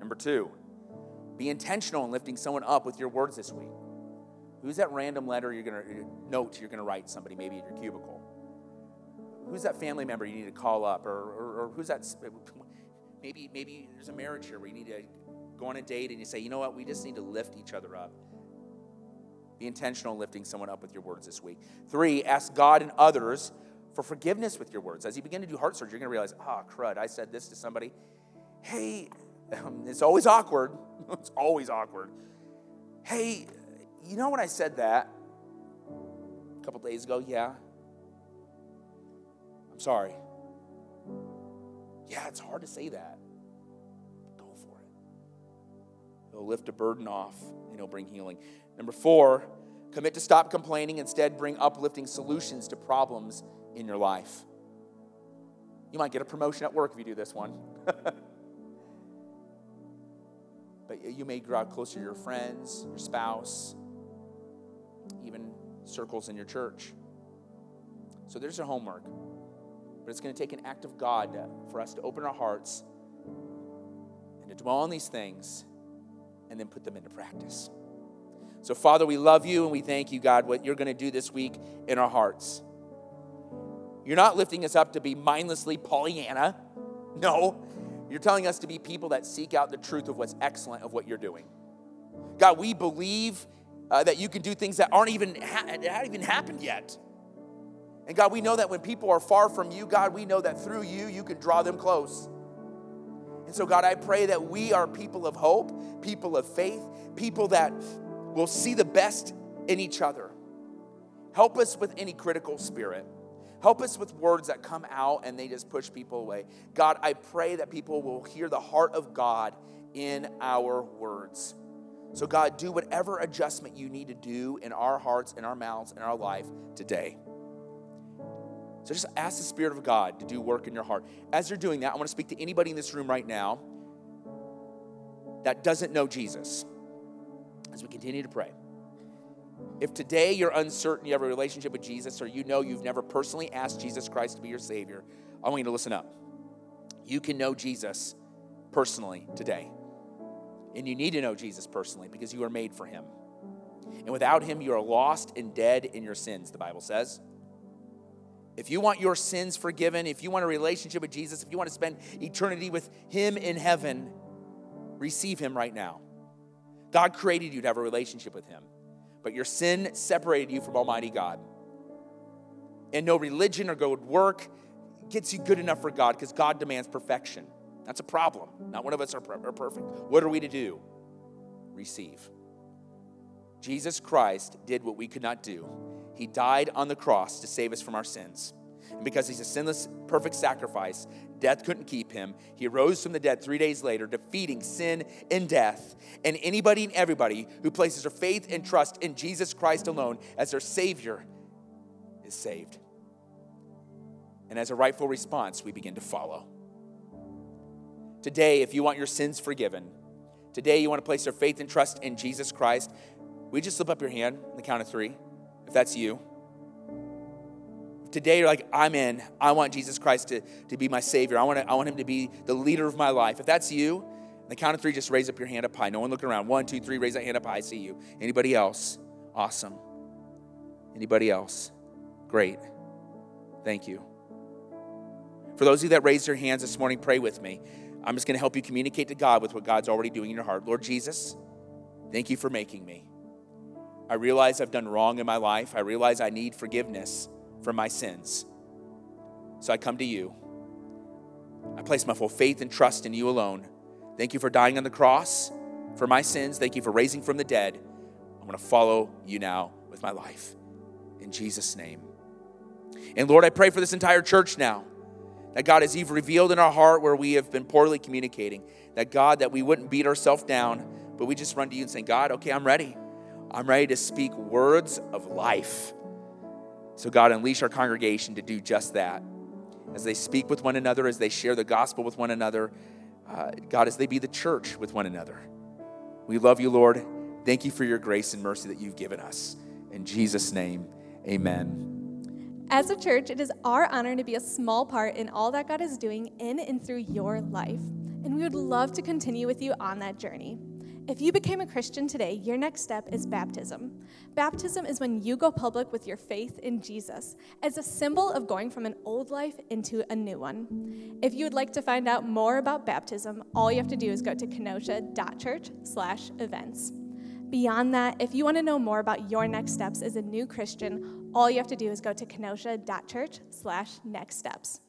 Number two, be intentional in lifting someone up with your words this week. Who's that random letter you're gonna note you're gonna write somebody maybe in your cubicle? Who's that family member you need to call up, or, or, or who's that? (laughs) Maybe maybe there's a marriage here where you need to go on a date and you say, you know what, we just need to lift each other up. Be intentional in lifting someone up with your words this week. Three, ask God and others for forgiveness with your words. As you begin to do heart surgery, you're going to realize, ah, oh, crud, I said this to somebody. Hey, um, it's always awkward. (laughs) it's always awkward. Hey, you know when I said that a couple days ago? Yeah. I'm sorry. Yeah, it's hard to say that. Go for it. It'll lift a burden off and it'll bring healing. Number four, commit to stop complaining. Instead, bring uplifting solutions to problems in your life. You might get a promotion at work if you do this one. (laughs) but you may grow closer to your friends, your spouse, even circles in your church. So there's your homework. But it's going to take an act of God for us to open our hearts and to dwell on these things and then put them into practice. So, Father, we love you and we thank you, God, what you're going to do this week in our hearts. You're not lifting us up to be mindlessly Pollyanna. No, you're telling us to be people that seek out the truth of what's excellent of what you're doing. God, we believe uh, that you can do things that aren't even ha- haven't even happened yet. And God, we know that when people are far from you, God, we know that through you, you can draw them close. And so, God, I pray that we are people of hope, people of faith, people that will see the best in each other. Help us with any critical spirit. Help us with words that come out and they just push people away. God, I pray that people will hear the heart of God in our words. So, God, do whatever adjustment you need to do in our hearts, in our mouths, in our life today. So, just ask the Spirit of God to do work in your heart. As you're doing that, I want to speak to anybody in this room right now that doesn't know Jesus as we continue to pray. If today you're uncertain you have a relationship with Jesus or you know you've never personally asked Jesus Christ to be your Savior, I want you to listen up. You can know Jesus personally today. And you need to know Jesus personally because you are made for Him. And without Him, you are lost and dead in your sins, the Bible says. If you want your sins forgiven, if you want a relationship with Jesus, if you want to spend eternity with Him in heaven, receive Him right now. God created you to have a relationship with Him, but your sin separated you from Almighty God. And no religion or good work gets you good enough for God because God demands perfection. That's a problem. Not one of us are, are perfect. What are we to do? Receive. Jesus Christ did what we could not do. He died on the cross to save us from our sins. And because he's a sinless, perfect sacrifice, death couldn't keep him. He rose from the dead three days later, defeating sin and death. And anybody and everybody who places their faith and trust in Jesus Christ alone as their Savior is saved. And as a rightful response, we begin to follow. Today, if you want your sins forgiven, today you want to place your faith and trust in Jesus Christ, we just slip up your hand on the count of three, if that's you today you're like, I'm in. I want Jesus Christ to, to be my Savior. I want, to, I want Him to be the leader of my life. If that's you, the count of three, just raise up your hand up high. No one looking around. One, two, three, raise that hand up high. I see you. Anybody else? Awesome. Anybody else? Great. Thank you. For those of you that raised your hands this morning, pray with me. I'm just going to help you communicate to God with what God's already doing in your heart. Lord Jesus, thank you for making me. I realize I've done wrong in my life. I realize I need forgiveness for my sins. So I come to you. I place my full faith and trust in you alone. Thank you for dying on the cross for my sins. Thank you for raising from the dead. I'm going to follow you now with my life. In Jesus' name, And Lord, I pray for this entire church now. That God, as you've revealed in our heart where we have been poorly communicating, that God, that we wouldn't beat ourselves down, but we just run to you and say, God, okay, I'm ready. I'm ready to speak words of life. So, God, unleash our congregation to do just that. As they speak with one another, as they share the gospel with one another, uh, God, as they be the church with one another. We love you, Lord. Thank you for your grace and mercy that you've given us. In Jesus' name, amen. As a church, it is our honor to be a small part in all that God is doing in and through your life. And we would love to continue with you on that journey. If you became a Christian today, your next step is baptism. Baptism is when you go public with your faith in Jesus as a symbol of going from an old life into a new one. If you would like to find out more about baptism, all you have to do is go to kenosha.church/events. Beyond that, if you want to know more about your next steps as a new Christian, all you have to do is go to kenosha.church slash next steps.